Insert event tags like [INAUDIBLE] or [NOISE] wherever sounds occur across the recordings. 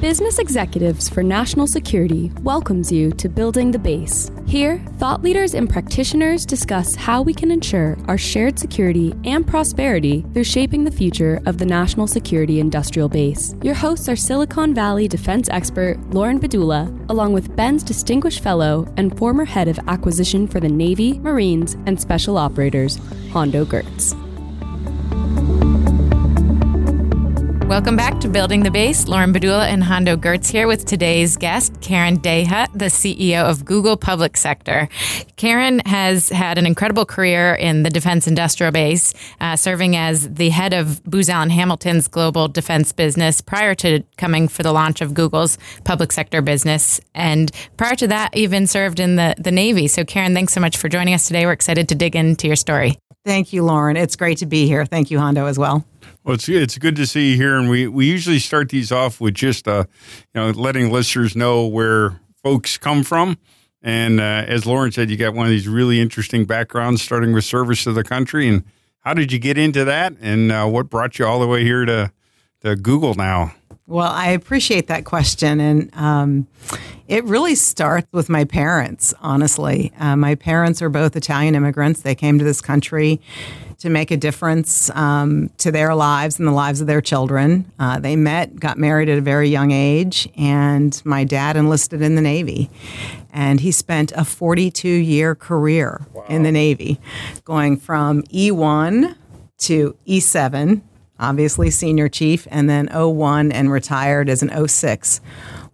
Business Executives for National Security welcomes you to Building the Base. Here, thought leaders and practitioners discuss how we can ensure our shared security and prosperity through shaping the future of the national security industrial base. Your hosts are Silicon Valley defense expert Lauren Bedula, along with BENS Distinguished Fellow and former head of acquisition for the Navy, Marines, and Special Operators, Hondo Geurts. Welcome back to Building the Base. Lauren Bedula and Hondo Geurts here with today's guest, Karen Dahut, the CEO of Google Public Sector. Karen has had an incredible career in the defense industrial base, uh, serving as the head of Booz Allen Hamilton's global defense business prior to coming for the launch of Google's public sector business. And prior to that, even served in the, the Navy. So, Karen, thanks so much for joining us today. We're excited to dig into your story. Thank you, Lauren. It's great to be here. Thank you, Hondo, as well. Well, it's it's good to see you here, and we, we usually start these off with just uh, you know letting listeners know where folks come from. And uh, as Lauren said, you got one of these really interesting backgrounds, starting with service to the country. And how did you get into that? And uh, what brought you all the way here to to Google now? Well, I appreciate that question, and um, it really starts with my parents. Honestly, uh, my parents are both Italian immigrants. They came to this country to make a difference um, to their lives and the lives of their children. Uh, they met, got married at a very young age, and my dad enlisted in the Navy. And he spent a 42 year career wow. in the Navy, going from E1 to E7, obviously senior chief, and then O1 and retired as an 06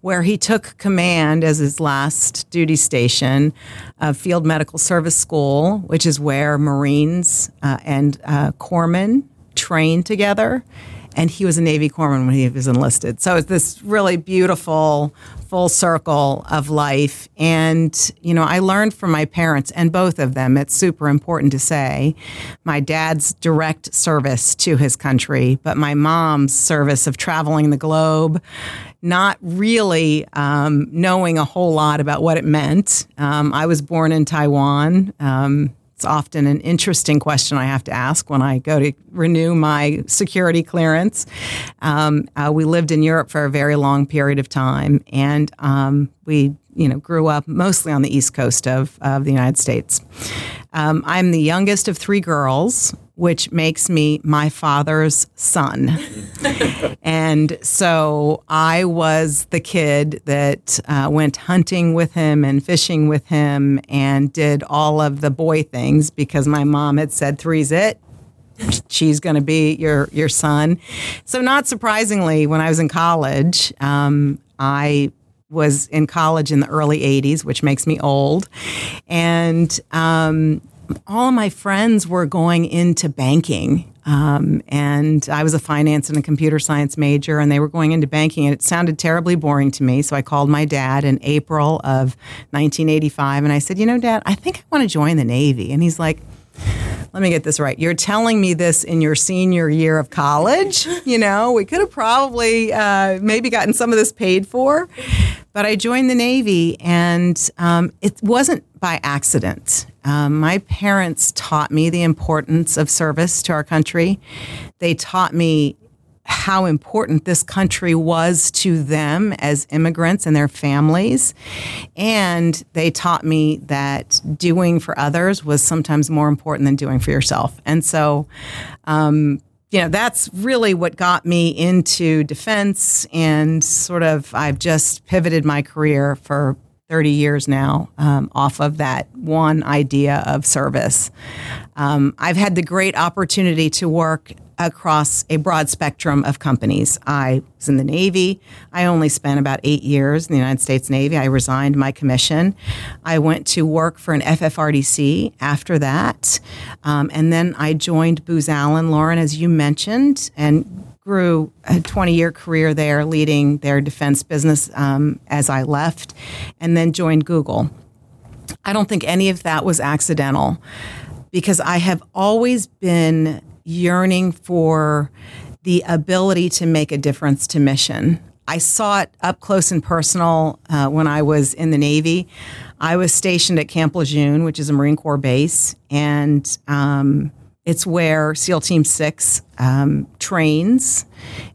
where he took command as his last duty station of Field Medical Service School, which is where Marines uh, and uh, corpsmen train together. And he was a Navy corpsman when he was enlisted. So it's this really beautiful full circle of life. And, you know, I learned from my parents and both of them, it's super important to say, my dad's direct service to his country, but my mom's service of traveling the globe not really um, knowing a whole lot about what it meant. Um, I was born in Taiwan. Um, it's often an interesting question I have to ask when I go to renew my security clearance. Um, uh, we lived in Europe for a very long period of time, and um, we, you know, grew up mostly on the east coast of, of the United States. Um, I'm the youngest of three girls which makes me my father's son. [LAUGHS] and so I was the kid that uh, went hunting with him and fishing with him and did all of the boy things because my mom had said three's it. She's going to be your your son. So, not surprisingly, when I was in college, um, I was in college in the early 80s, which makes me old. And um, all of my friends were going into banking. Um, and I was a finance and a computer science major, and they were going into banking, and it sounded terribly boring to me. So I called my dad in April of 1985, and I said, "You know, Dad, I think I want to join the Navy." And he's like, let me get this right. You're telling me this in your senior year of college. You know, we could have probably uh, maybe gotten some of this paid for. But I joined the Navy, and um, it wasn't by accident. Um, my parents taught me the importance of service to our country. They taught me how important this country was to them as immigrants and their families. And they taught me that doing for others was sometimes more important than doing for yourself. And so, um, you know, that's really what got me into defense. And sort of, I've just pivoted my career for 30 years now um, off of that one idea of service. Um, I've had the great opportunity to work across a broad spectrum of companies. I was in the Navy. I only spent about eight years in the United States Navy. I resigned my commission. I went to work for an FFRDC after that. Um, and then I joined Booz Allen, Lauren, as you mentioned, and grew a 20 year career there leading their defense business um, as I left, and then joined Google. I don't think any of that was accidental because I have always been yearning for the ability to make a difference to mission. I saw it up close and personal uh, when I was in the Navy. I was stationed at Camp Lejeune, which is a Marine Corps base, and um, it's where SEAL Team Six um, trains.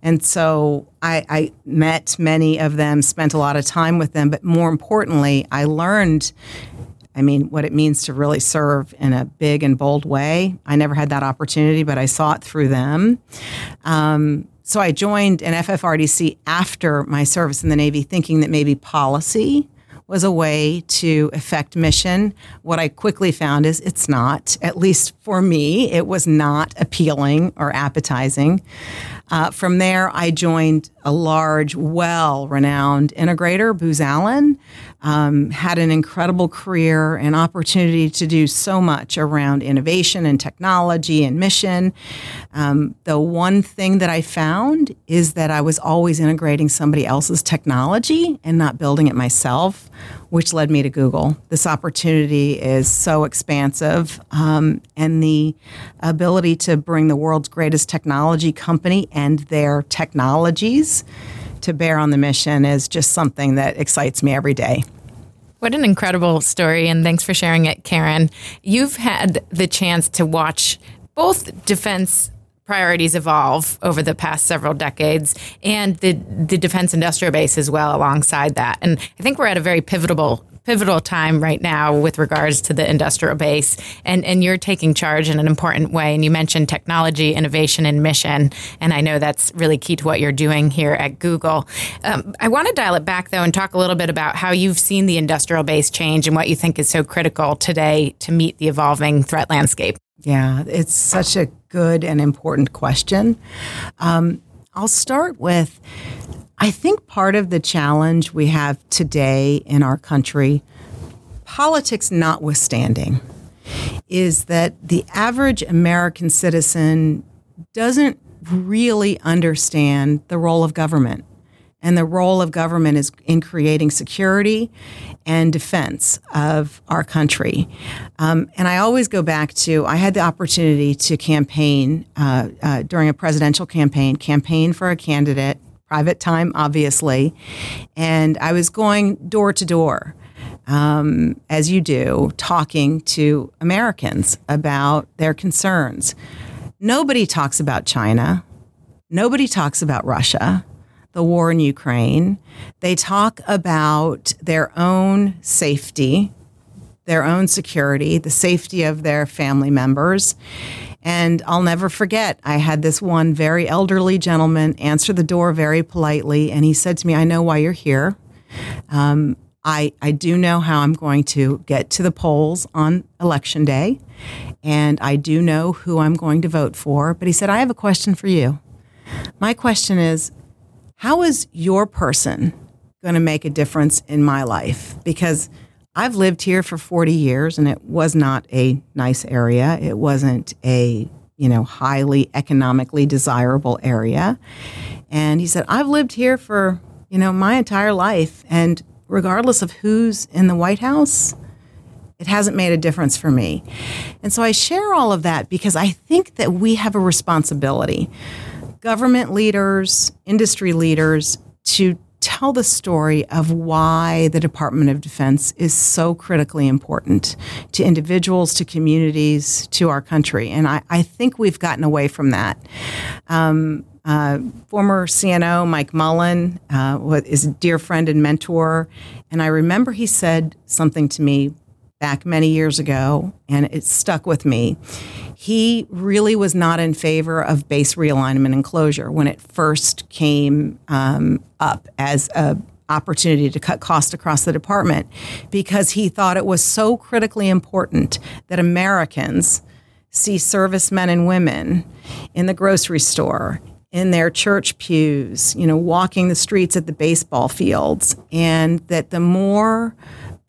And so I, I, met many of them, spent a lot of time with them, but more importantly, I learned. I mean, what it means to really serve in a big and bold way. I never had that opportunity, but I saw it through them. Um, so I joined an FFRDC after my service in the Navy, thinking that maybe policy was a way to affect mission. What I quickly found is it's not, at least for me, it was not appealing or appetizing. Uh, from there, I joined a large, well renowned integrator, Booz Allen. Um, had an incredible career and opportunity to do so much around innovation and technology and mission. Um, the one thing that I found is that I was always integrating somebody else's technology and not building it myself, which led me to Google. This opportunity is so expansive, um, and the ability to bring the world's greatest technology company and their technologies to bear on the mission is just something that excites me every day. What an incredible story, and thanks for sharing it, Karen. You've had the chance to watch both defense priorities evolve over the past several decades and the the defense industrial base as well alongside that. And I think we're at a very pivotal pivotal time right now with regards to the industrial base. And and you're taking charge in an important way. And you mentioned technology innovation and mission. And I know that's really key to what you're doing here at Google. Um, I want to dial it back though and talk a little bit about how you've seen the industrial base change and what you think is so critical today to meet the evolving threat landscape yeah it's such a good and important question um, I'll start with I think part of the challenge we have today in our country, politics notwithstanding, is that the average American citizen doesn't really understand the role of government. And the role of government is in creating security and defense of our country. Um, and I always go back to I had the opportunity to campaign uh, uh, during a presidential campaign, campaign for a candidate private time, obviously. And I was going door to door, um, as you do, talking to Americans about their concerns. Nobody talks about China. Nobody talks about Russia, the war in Ukraine. They talk about their own safety, their own security, the safety of their family members. And I'll never forget, I had this one very elderly gentleman answer the door very politely, and he said to me, I know why you're here. Um, I, I do know how I'm going to get to the polls on election day, and I do know who I'm going to vote for. But he said, I have a question for you. My question is, how is your person going to make a difference in my life? Because I've lived here for 40 years and it was not a nice area. It wasn't a, you know, highly economically desirable area. And he said, I've lived here for, you know, my entire life. And regardless of who's in the White House, it hasn't made a difference for me. And so I share all of that because I think that we have a responsibility, government leaders, industry leaders, to tell the story of why the Department of Defense is so critically important to individuals, to communities, to our country. And I, I think we've gotten away from that. Um, uh, former CNO Mike Mullen uh, is a dear friend and mentor. And I remember he said something to me back many years ago, and it stuck with me. He really was not in favor of base realignment and closure when it first came um, up as a opportunity to cut costs across the department because he thought it was so critically important that Americans see servicemen and women in the grocery store, in their church pews, you know, walking the streets at the baseball fields, and that the more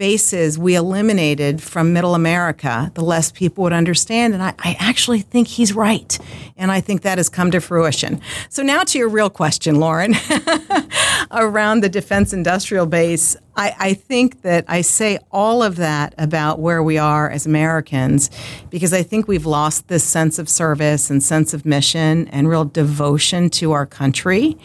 bases we eliminated from middle America, the less people would understand. And I, I, actually think he's right. And I think that has come to fruition. So, now to your real question, Lauren, [LAUGHS] around the defense industrial base. I, I think that I say all of that about where we are as Americans because I think we've lost this sense of service and sense of mission and real devotion to our country.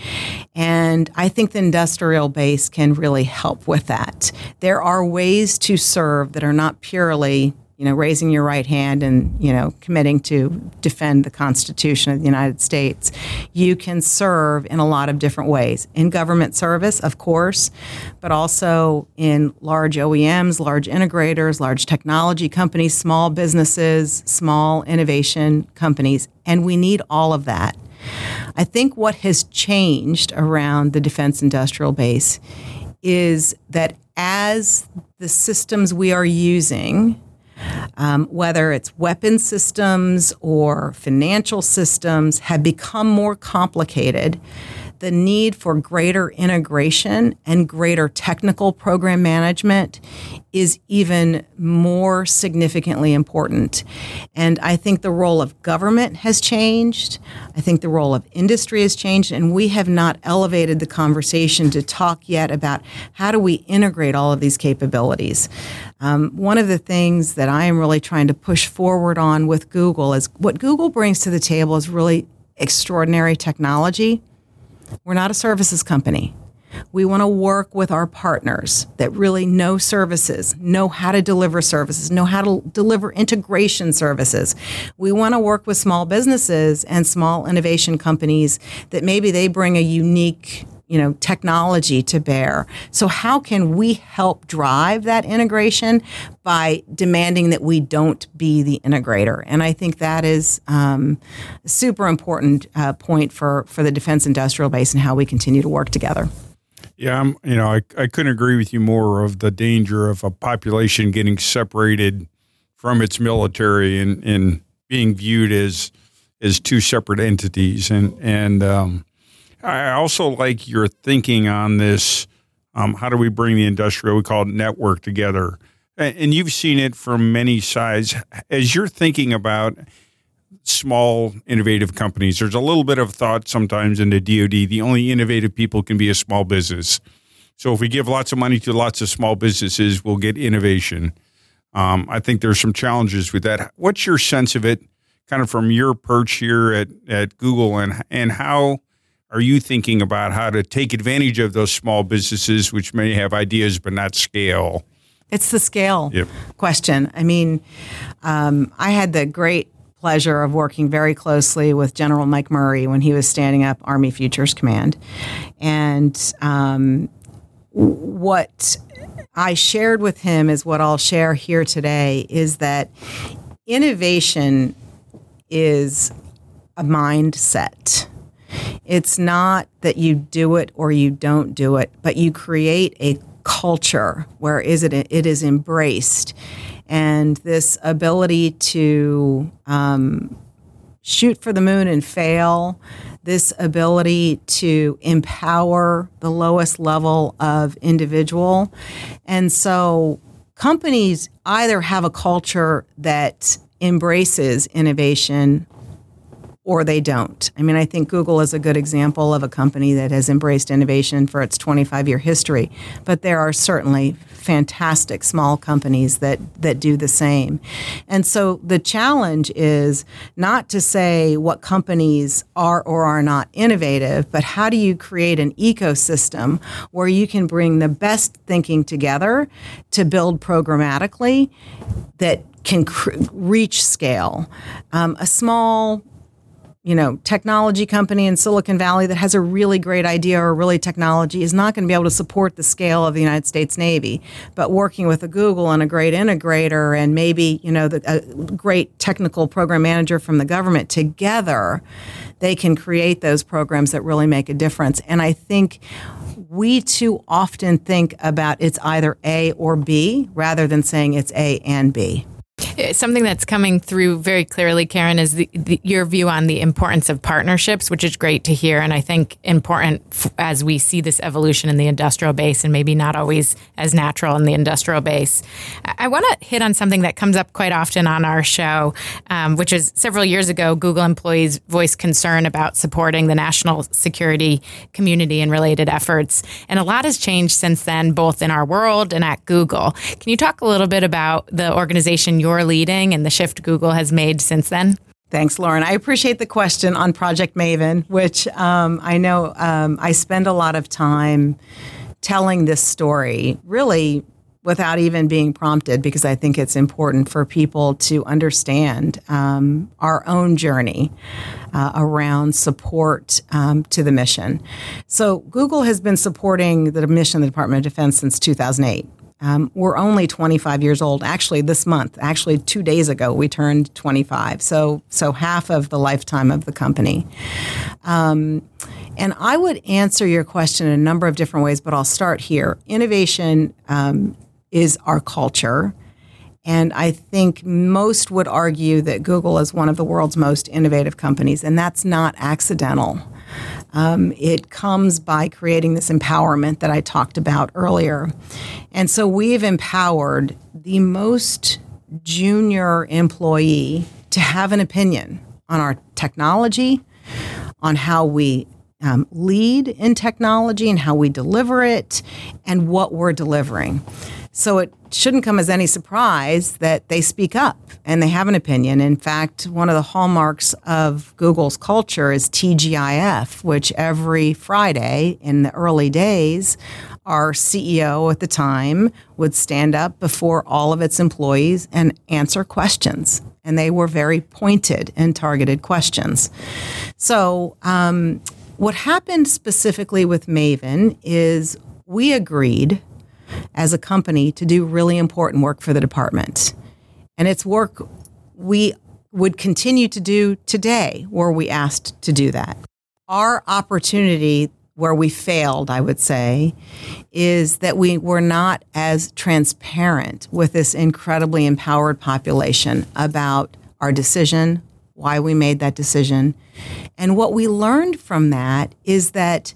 And I think the industrial base can really help with that. There are ways to serve that are not purely you know, raising your right hand and, you know, committing to defend the Constitution of the United States, you can serve in a lot of different ways. In government service, of course, but also in large OEMs, large integrators, large technology companies, small businesses, small innovation companies. And we need all of that. I think what has changed around the defense industrial base is that as the systems we are using um, whether it's weapon systems or financial systems, have become more complicated. The need for greater integration and greater technical program management is even more significantly important. And I think the role of government has changed. I think the role of industry has changed. And we have not elevated the conversation to talk yet about how do we integrate all of these capabilities. Um, one of the things that I am really trying to push forward on with Google is what Google brings to the table is really extraordinary technology. We're not a services company. We want to work with our partners that really know services, know how to deliver services, know how to deliver integration services. We want to work with small businesses and small innovation companies that maybe they bring a unique you know technology to bear. So how can we help drive that integration? By demanding that we don't be the integrator. And i think that is um, a super important uh, point for for the defense industrial base and how we continue to work together. Yeah, I'm, you know, I, I couldn't agree with you more of the danger of a population getting separated from its military and, and being viewed as as two separate entities. And and um, I also like your thinking on this. Um, how do we bring the industrial, we call it network together? And you've seen it from many sides. As you're thinking about small innovative companies. There's a little bit of thought sometimes in the DoD. The only innovative people can be a small business. So if we give lots of money to lots of small businesses, we'll get innovation. Um, I think there's some challenges with that. What's your sense of it, kind of from your perch here at, at Google, and and how are you thinking about how to take advantage of those small businesses which may have ideas but not scale? It's the scale yep. question. I mean, um, I had the great pleasure of working very closely with General Mike Murray when he was standing up Army Futures Command. And um, what I shared with him is what I'll share here today is that innovation is a mindset. It's not that you do it or you don't do it, but you create a culture where is it it is embraced and this ability to um, shoot for the moon and fail, this ability to empower the lowest level of individual. And so companies either have a culture that embraces innovation or they don't. I mean, I think Google is a good example of a company that has embraced innovation for its 25 year history, but there are certainly fantastic small companies that, that do the same. And so the challenge is not to say what companies are or are not innovative, but how do you create an ecosystem where you can bring the best thinking together to build programmatically that can cr- reach scale. Um, a small you know, technology company in Silicon Valley that has a really great idea or really technology is not going to be able to support the scale of the United States Navy. But working with a Google and a great integrator and maybe, you know, the, a great technical program manager from the government together, they can create those programs that really make a difference. And I think we too often think about it's either A or B rather than saying it's A and B. Something that's coming through very clearly, Karen, is the, the, your view on the importance of partnerships, which is great to hear. And I think important f- as we see this evolution in the industrial base and maybe not always as natural in the industrial base. I, I want to hit on something that comes up quite often on our show, um, which is several years ago, Google employees voiced concern about supporting the national security community and related efforts. And a lot has changed since then, both in our world and at Google. Can you talk a little bit about the organization you're leading and the shift Google has made since then? Thanks, Lauren. I appreciate the question on Project Maven, which um, I know um, I spend a lot of time telling this story, really without even being prompted because I think it's important for people to understand um, our own journey uh, around support um, to the mission. So, Google has been supporting the mission of the Department of Defense since 2008. Um, we're only 25 years old. Actually, this month, actually two days ago, we turned 25. So, so half of the lifetime of the company. Um, and I would answer your question in a number of different ways, but I'll start here. Innovation um, is our culture. And I think most would argue that Google is one of the world's most innovative companies, and that's not accidental. Um, it comes by creating this empowerment that I talked about earlier. And so we've empowered the most junior employee to have an opinion on our technology, on how we um, lead in technology and how we deliver it, and what we're delivering. So it shouldn't come as any surprise that they speak up and they have an opinion. In fact, one of the hallmarks of Google's culture is TGIF, which every Friday in the early days, our CEO at the time would stand up before all of its employees and answer questions. And they were very pointed and targeted questions. So, um, what happened specifically with Maven is we agreed as a company to do really important work for the department. And it's work we would continue to do today were we asked to do that. Our opportunity where we failed, I would say, is that we were not as transparent with this incredibly empowered population about our decision, why we made that decision. And what we learned from that is that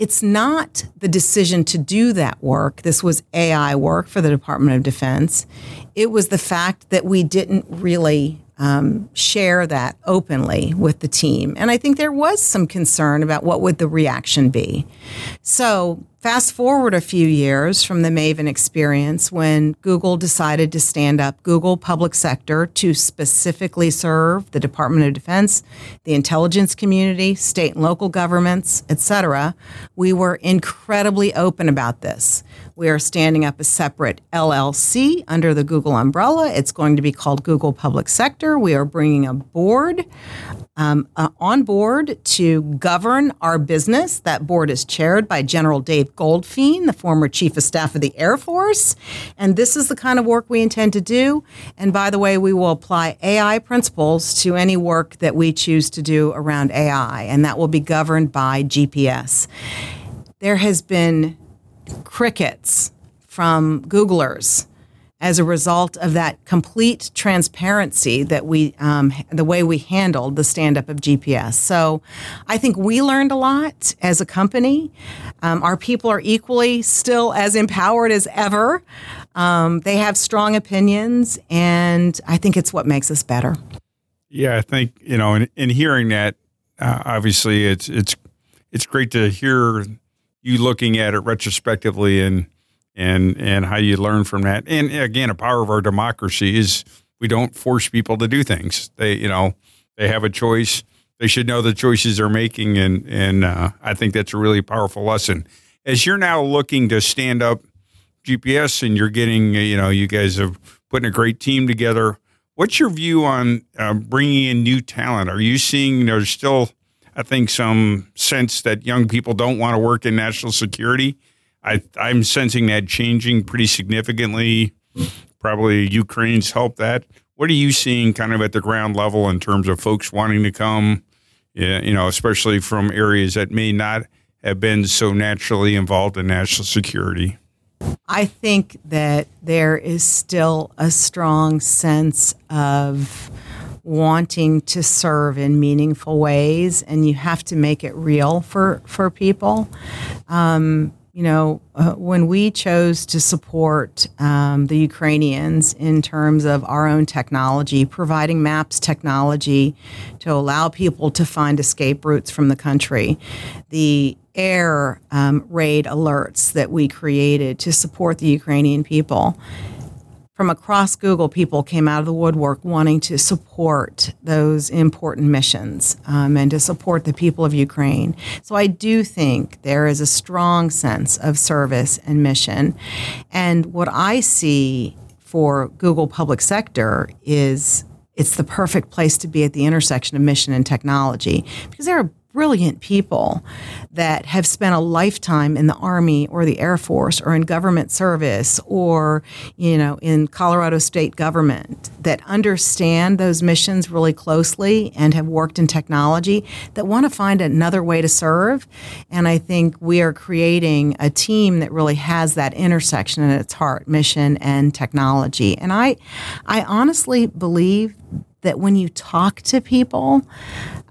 it's not the decision to do that work. This was AI work for the Department of Defense. It was the fact that we didn't really um, share that openly with the team. And I think there was some concern about what would the reaction be. So fast forward a few years from the Maven experience when Google decided to stand up Google Public Sector to specifically serve the Department of Defense, the intelligence community, state and local governments, etc. We were incredibly open about this. We are standing up a separate LLC under the Google umbrella. It's going to be called Google Public Sector. We are bringing a board um, uh, on board to govern our business. That board is chaired by General Dave Goldfein, the former Chief of Staff of the Air Force. And this is the kind of work we intend to do. And by the way, we will apply AI principles to any work that we choose to do around AI, and that will be governed by GPS. There has been crickets from Googlers as a result of that complete transparency that we, um, the way we handled the stand up of GPS. So I think we learned a lot as a company. Um, our people are equally still as empowered as ever. Um, they have strong opinions, and I think it's what makes us better. Yeah, I think you know, in, in hearing that, uh, obviously, it's it's it's great to hear you looking at it retrospectively and and and how you learn from that. And again, a power of our democracy is we don't force people to do things. They you know they have a choice. They should know the choices they're making, and and uh, I think that's a really powerful lesson. As you're now looking to stand up GPS, and you're getting you know you guys have putting a great team together. What's your view on uh, bringing in new talent? Are you seeing there's still I think some sense that young people don't want to work in national security. I, I'm sensing that changing pretty significantly. Probably Ukraine's helped that. What are you seeing kind of at the ground level in terms of folks wanting to come, you know, especially from areas that may not have been so naturally involved in national security? I think that there is still a strong sense of wanting to serve in meaningful ways, and you have to make it real for for people. Um, you know, uh, when we chose to support um, the Ukrainians in terms of our own technology, providing maps technology to allow people to find escape routes from the country, the air um, raid alerts that we created to support the Ukrainian people from across Google, people came out of the woodwork wanting to support those important missions um, and to support the people of Ukraine. So I do think there is a strong sense of service and mission. And what I see for Google public sector is it's the perfect place to be at the intersection of mission and technology because there are brilliant people that have spent a lifetime in the army or the air force or in government service or you know in Colorado state government that understand those missions really closely and have worked in technology that want to find another way to serve. And I think we are creating a team that really has that intersection at its heart mission and technology. And I I honestly believe that when you talk to people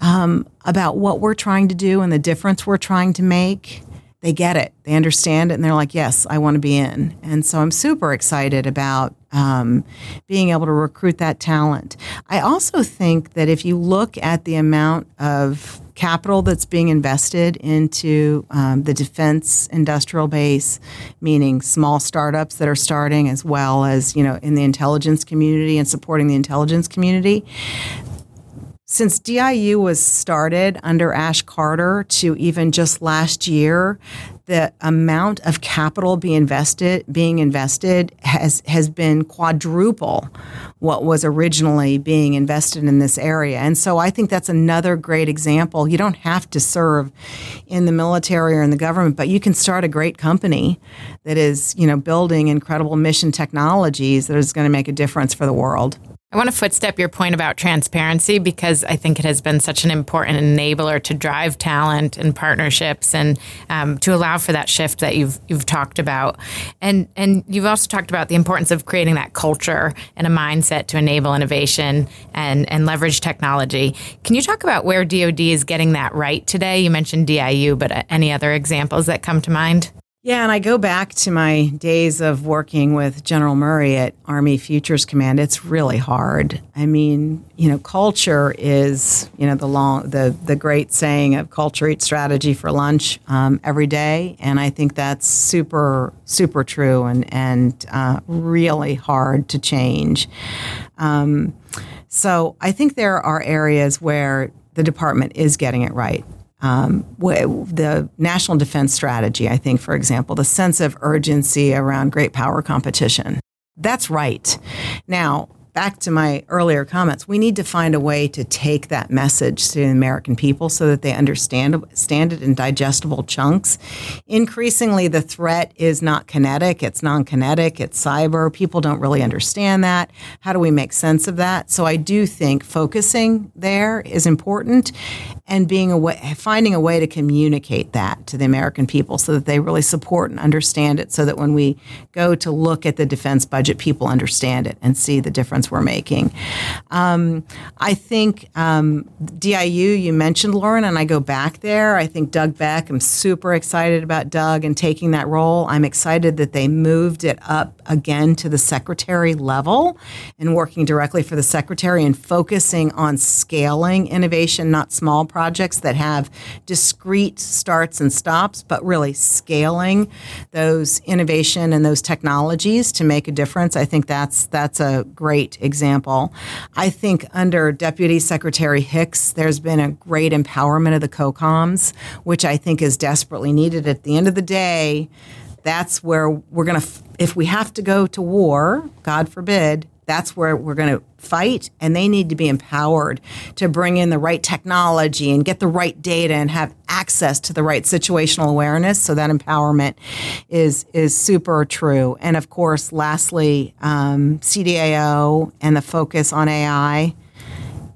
um, about what we're trying to do and the difference we're trying to make, they get it. They understand it, and they're like, "Yes, I want to be in." And so I'm super excited about um, being able to recruit that talent. I also think that if you look at the amount of capital that's being invested into um, the defense industrial base, meaning small startups that are starting, as well as you know in the intelligence community and supporting the intelligence community, since DIU was started under Ash Carter to even just last year, the amount of capital being invested being invested has has been quadruple what was originally being invested in this area. And so I think that's another great example. You don't have to serve in the military or in the government, but you can start a great company that is, you know, building incredible mission technologies that is going to make a difference for the world. I want to footstep your point about transparency because I think it has been such an important enabler to drive talent and partnerships and um, to allow for that shift that you've you've talked about. And and you've also talked about the importance of creating that culture and a mindset to enable innovation and and leverage technology. Can you talk about where DoD is getting that right today? You mentioned DIU, but uh, any other examples that come to mind? Yeah, and I go back to my days of working with General Murray at Army Futures Command. It's really hard. I mean, you know, culture is, you know, the long, the the great saying of culture eats strategy for lunch um, every day, and I think that's super super true and and uh, really hard to change. Um, so I think there are areas where the department is getting it right um, the national defense strategy, I think, for example, the sense of urgency around great power competition. That's right. Now, back to my earlier comments, we need to find a way to take that message to the American people so that they understand, understand it in digestible chunks. Increasingly, the threat is not kinetic, it's non kinetic, it's cyber. People don't really understand that. How do we make sense of that? So I do think focusing there is important and being a way, finding a way to communicate that to the American people so that they really support and understand it so that when we go to look at the defense budget, people understand it and see the difference we're making. Um, I think um, DIU, you mentioned Lauren, and I go back there. I think Doug Beck, I'm super excited about Doug and taking that role. I'm excited that they moved it up again to the secretary level and working directly for the secretary and focusing on scaling innovation, not small projects that have discrete starts and stops, but really scaling those innovation and those technologies to make a difference. I think that's that's a great example. I think under Deputy Secretary Hicks, there's been a great empowerment of the COCOMs, which I think is desperately needed. At the end of the day, that's where we're going to, if we have to go to war, God forbid, that's where we're going to fight and they need to be empowered to bring in the right technology and get the right data and have access to the right situational awareness. So that empowerment is is super true. And of course lastly um, cdao and the focus on ai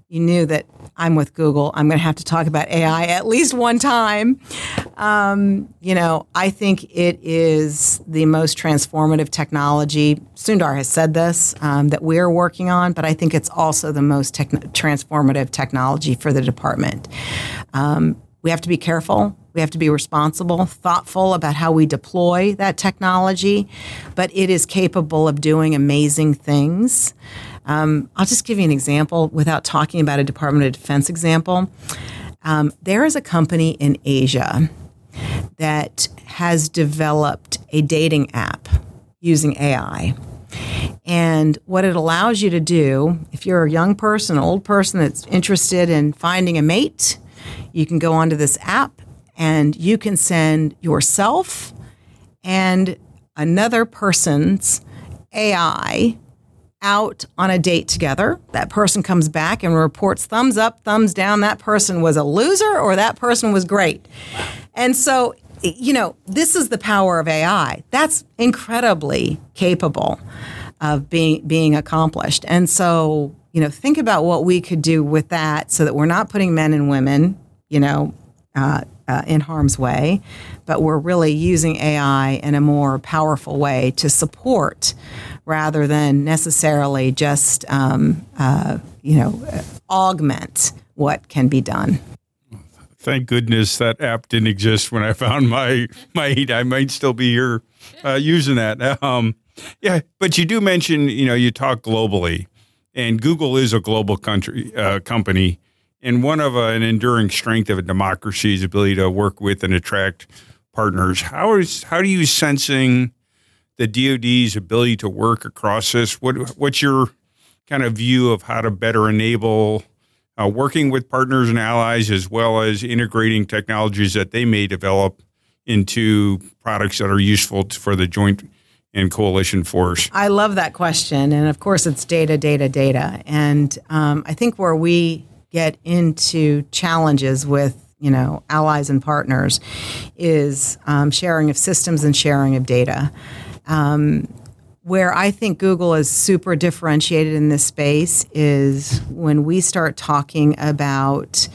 you knew that I'm with Google. I'm going to have to talk about AI at least one time. Um, you know, I think it is the most transformative technology. Sundar has said this um, that we're working on, but I think it's also the most transformative technology for the department. Um, we have to be careful. We have to be responsible, thoughtful about how we deploy that technology, but it is capable of doing amazing things. Um, I'll just give you an example without talking about a Department of Defense example. Um, there is a company in Asia that has developed a dating app using AI. And what it allows you to do, if you're a young person, an old person that's interested in finding a mate, you can go onto this app and you can send yourself and another person's AI out on a date together. That person comes back and reports thumbs up, thumbs down. That person was a loser or that person was great. And so, you know, this is the power of AI. That's incredibly capable of being being accomplished. And so, you know, think about what we could do with that so that we're not putting men and women, you know, uh, uh, in harm's way, but we're really using AI in a more powerful way to support rather than necessarily just, um, uh, you know, augment what can be done. Thank goodness that app didn't exist when I found my my. I might still be here uh, using that. Um, yeah, but you do mention, you know, you talk globally, and Google is a global country uh, company. And one of uh, an enduring strength of a democracy is ability to work with and attract partners. How is how do you sensing the DoD's ability to work across this? What what's your kind of view of how to better enable uh, working with partners and allies, as well as integrating technologies that they may develop into products that are useful for the joint and coalition force? I love that question. And of course, it's data, data, data. And um, I think where we get into challenges with you know allies and partners is um, sharing of systems and sharing of data. Um, where I think Google is super differentiated in this space is when we start talking about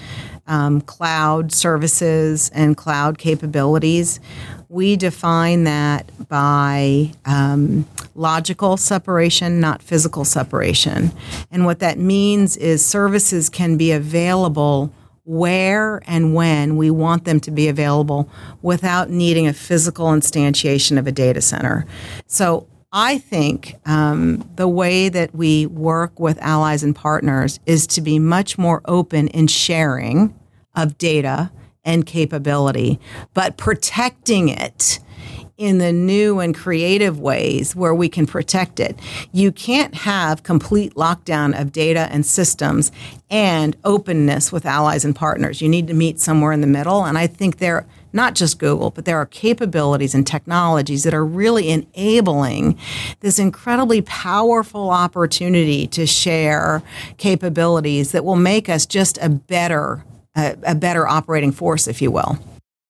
um, cloud services and cloud capabilities. We define that by um, logical separation, not physical separation. And what that means is services can be available where and when we want them to be available without needing a physical instantiation of a data center. So I think um, the way that we work with allies and partners is to be much more open in sharing of data and capability, but protecting it in the new and creative ways where we can protect it. You can't have complete lockdown of data and systems and openness with allies and partners. You need to meet somewhere in the middle. And I think there, not just Google, but there are capabilities and technologies that are really enabling this incredibly powerful opportunity to share capabilities that will make us just a better a, a better operating force, if you will.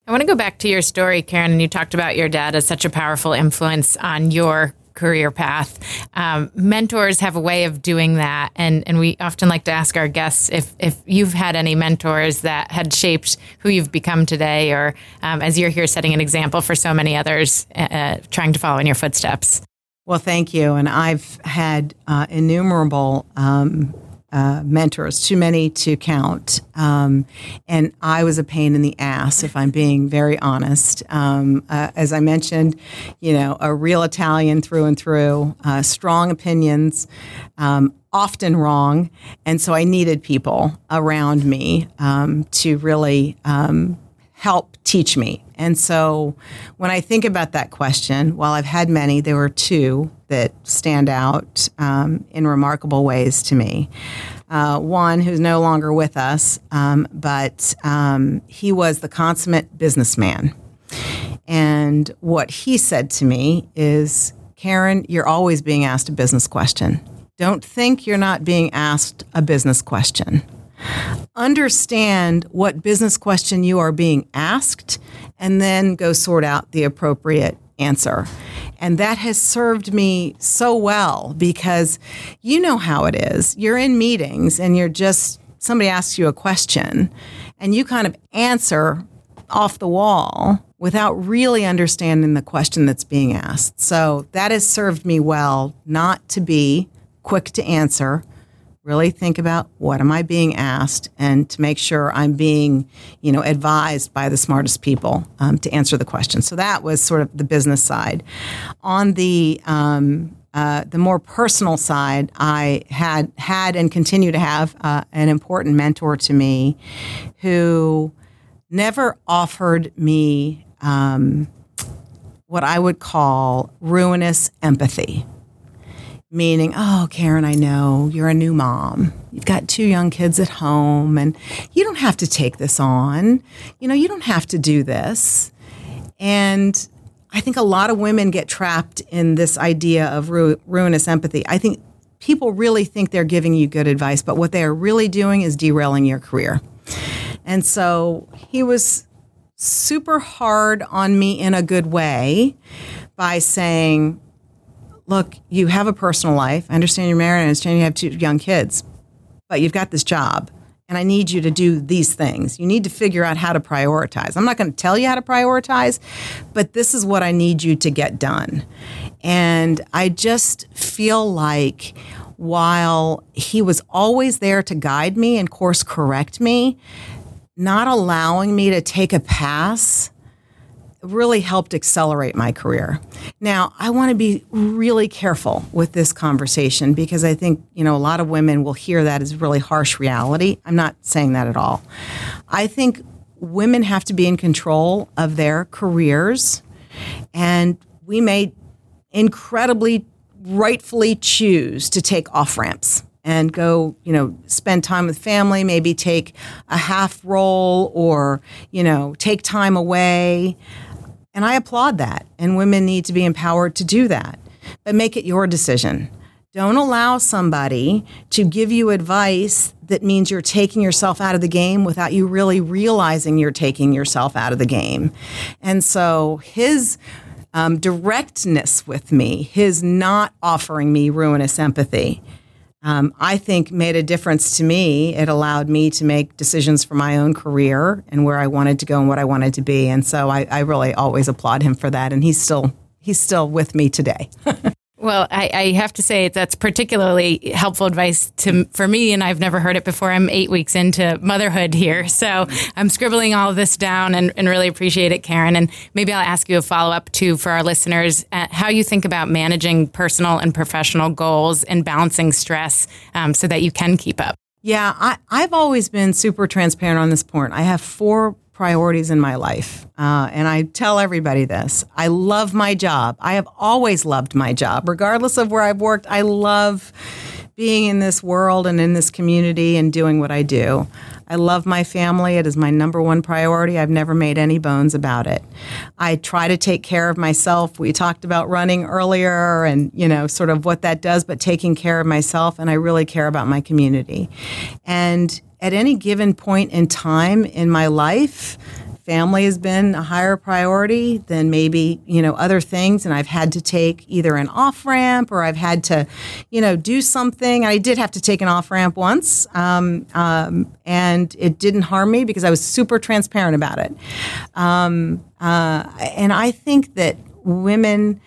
I want to go back to your story, Karen. And you talked about your dad as such a powerful influence on your career path. Um, mentors have a way of doing that, and and we often like to ask our guests if if you've had any mentors that had shaped who you've become today, or um, as you're here setting an example for so many others, uh, uh trying to follow in your footsteps. Well, thank you, and I've had uh, innumerable. Um, uh, mentors, too many to count. Um, and I was a pain in the ass, if I'm being very honest. Um, uh, as I mentioned, you know, a real Italian through and through, uh, strong opinions, um, often wrong. And so I needed people around me um, to really um, help teach me. And so when I think about that question, while I've had many, there were two that stand out um, in remarkable ways to me. Uh, one who's no longer with us, um, but um, he was the consummate businessman. And what he said to me is Karen, you're always being asked a business question. Don't think you're not being asked a business question. Understand what business question you are being asked and then go sort out the appropriate answer. And that has served me so well because you know how it is. You're in meetings and you're just, somebody asks you a question and you kind of answer off the wall without really understanding the question that's being asked. So that has served me well not to be quick to answer, really think about what am I being asked and to make sure I'm being, you know, advised by the smartest people um, to answer the question. So that was sort of the business side. On the um, uh, the more personal side, I had had and continue to have uh, an important mentor to me, who never offered me um, what I would call ruinous empathy meaning, oh, Karen, I know you're a new mom. You've got two young kids at home, and you don't have to take this on. You know, you don't have to do this. And I think a lot of women get trapped in this idea of ru- ruinous empathy. I think people really think they're giving you good advice, but what they are really doing is derailing your career. And so he was super hard on me in a good way by saying, look, you have a personal life. I understand you're married. I understand you have two young kids, but you've got this job. And I need you to do these things. You need to figure out how to prioritize. I'm not going to tell you how to prioritize, but this is what I need you to get done. And I just feel like while he was always there to guide me and course correct me, not allowing me to take a pass really helped accelerate my career. Now, I want to be really careful with this conversation because I think, you know, a lot of women will hear that as really harsh reality. I'm not saying that at all. I think women have to be in control of their careers and we may incredibly rightfully choose to take off ramps and go, you know, spend time with family, maybe take a half role or, you know, take time away. And I applaud that. And women need to be empowered to do that. But make it your decision. Don't allow somebody to give you advice that means you're taking yourself out of the game without you really realizing you're taking yourself out of the game. And so his um, directness with me, his not offering me ruinous empathy, um, I think made a difference to me. It allowed me to make decisions for my own career and where I wanted to go and what I wanted to be. And so I, I really always applaud him for that. And he's still he's still with me today. [LAUGHS] Well, I, I, have to say that's particularly helpful advice to for me, and I've never heard it before. I'm eight weeks into motherhood here, [LAUGHS] so I'm scribbling all of this down and, and really appreciate it, Karen. And maybe I'll ask you a follow up too for our listeners: uh, how you think about managing personal and professional goals and balancing stress um, so that you can keep up. Yeah, I, I've always been super transparent on this point. I have four priorities in my life. Uh, and I tell everybody this I love my job. I have always loved my job, regardless of where I've worked. I love being in this world and in this community and doing what I do. I love my family. It is my number one priority. I've never made any bones about it. I try to take care of myself. We talked about running earlier and, you know, sort of what that does, but taking care of myself. And I really care about my community. And at any given point in time in my life, family has been a higher priority than maybe you know other things and i've had to take either an off ramp or i've had to you know do something. I did have to take an off ramp once um, um, and it didn't harm me because i was super transparent about it. Um, uh, and i think that women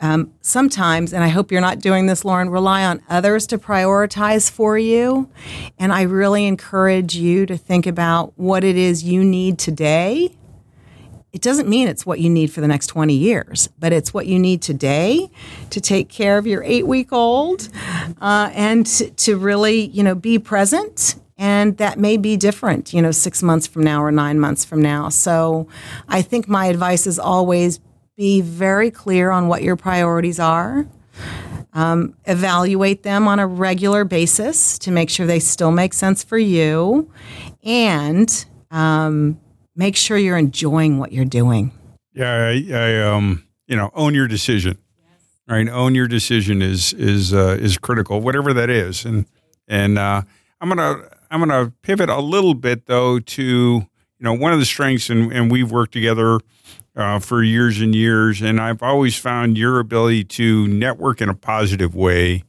um, sometimes, and I hope you're not doing this, Lauren, rely on others to prioritize for you. And I really encourage you to think about what it is you need today. It doesn't mean it's what you need for the next 20 years, but it's what you need today to take care of your eight week old uh, and to, to really, you know, be present and that may be different, you know, six months from now or nine months from now. So I think my advice is always be very clear on what your priorities are. Um, evaluate them on a regular basis to make sure they still make sense for you, and um, make sure you're enjoying what you're doing. Yeah, I, I um, you know, own your decision. Yes. Right, own your decision is is uh, is critical, whatever that is, and and uh, I'm gonna I'm gonna pivot a little bit though to you know one of the strengths, and, and we've worked together uh, for years and years, and I've always found your ability to network in a positive way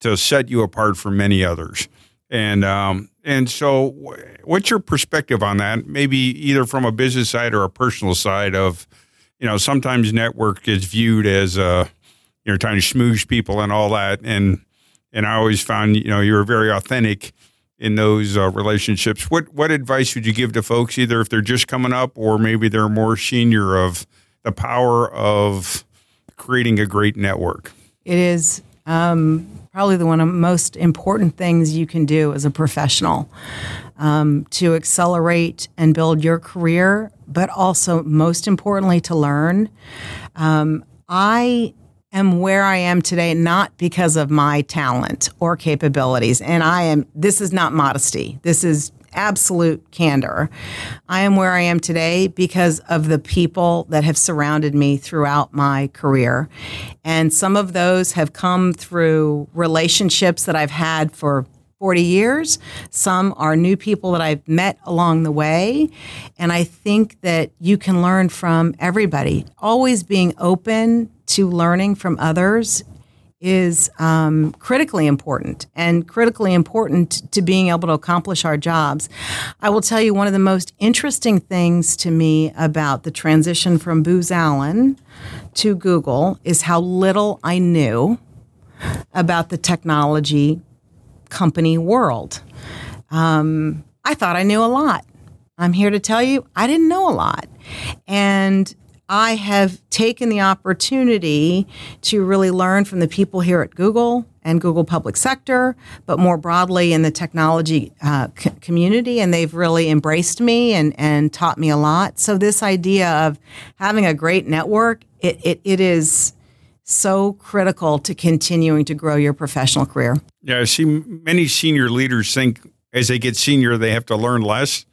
to set you apart from many others. And um, and so, what's your perspective on that? Maybe either from a business side or a personal side of, you know, sometimes network is viewed as uh, you know trying to smoosh people and all that, and and I always found you know you're very authentic in those uh, relationships. What what advice would you give to folks, either if they're just coming up or maybe they're more senior, of the power of creating a great network? It is um, probably the one of the most important things you can do as a professional um, to accelerate and build your career, but also most importantly to learn. Um, I am where I am today not because of my talent or capabilities. And I am, this is not modesty. This is absolute candor. I am where I am today because of the people that have surrounded me throughout my career. And some of those have come through relationships that I've had for 40 years. Some are new people that I've met along the way. And I think that you can learn from everybody. Always being open to learning from others is um, critically important and critically important to being able to accomplish our jobs. I will tell you one of the most interesting things to me about the transition from Booz Allen to Google is how little I knew about the technology company world. Um, I thought I knew a lot. I'm here to tell you I didn't know a lot. And I have taken the opportunity to really learn from the people here at Google and Google Public Sector, but more broadly in the technology uh, c- community. And they've really embraced me and, and taught me a lot. So, this idea of having a great network, it, it, it is so critical to continuing to grow your professional career. Yeah, I see many senior leaders think as they get senior, they have to learn less.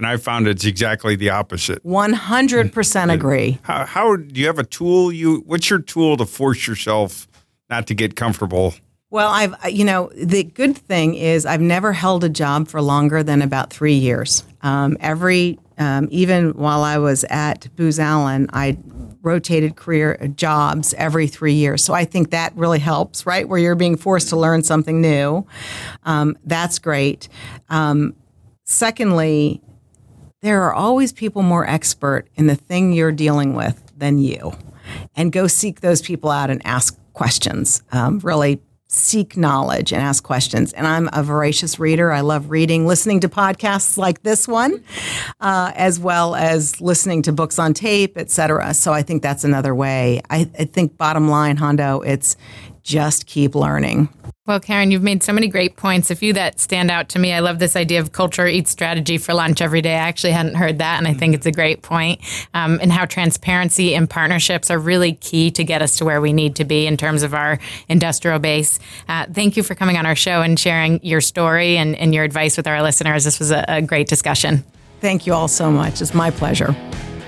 And I found it's exactly the opposite. 100% agree. How, how do you have a tool? You What's your tool to force yourself not to get comfortable? Well, I've, you know, the good thing is I've never held a job for longer than about three years. Um, every, um, even while I was at Booz Allen, I rotated career jobs every three years. So I think that really helps, right? Where you're being forced to learn something new. Um, that's great. Um, secondly, there are always people more expert in the thing you're dealing with than you. And go seek those people out and ask questions. Um, really seek knowledge and ask questions. And I'm a voracious reader. I love reading, listening to podcasts like this one, uh, as well as listening to books on tape, et cetera. So I think that's another way. I, I think bottom line, Hondo, it's just keep learning. Well, Karen, you've made so many great points. A few that stand out to me. I love this idea of culture eats strategy for lunch every day. I actually hadn't heard that, and I think it's a great point. Um, and how transparency and partnerships are really key to get us to where we need to be in terms of our industrial base. Uh, thank you for coming on our show and sharing your story and, and your advice with our listeners. This was a, a great discussion. Thank you all so much. It's my pleasure.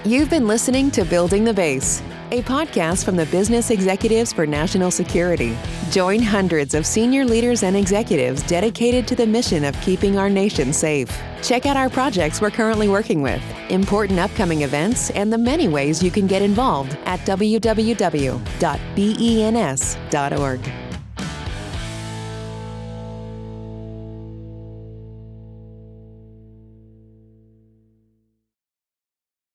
You've been listening to Building the Base, a podcast from the Business Executives for National Security. Join hundreds of senior leaders and executives dedicated to the mission of keeping our nation safe. Check out our projects we're currently working with, important upcoming events, and the many ways you can get involved at www.bens.org.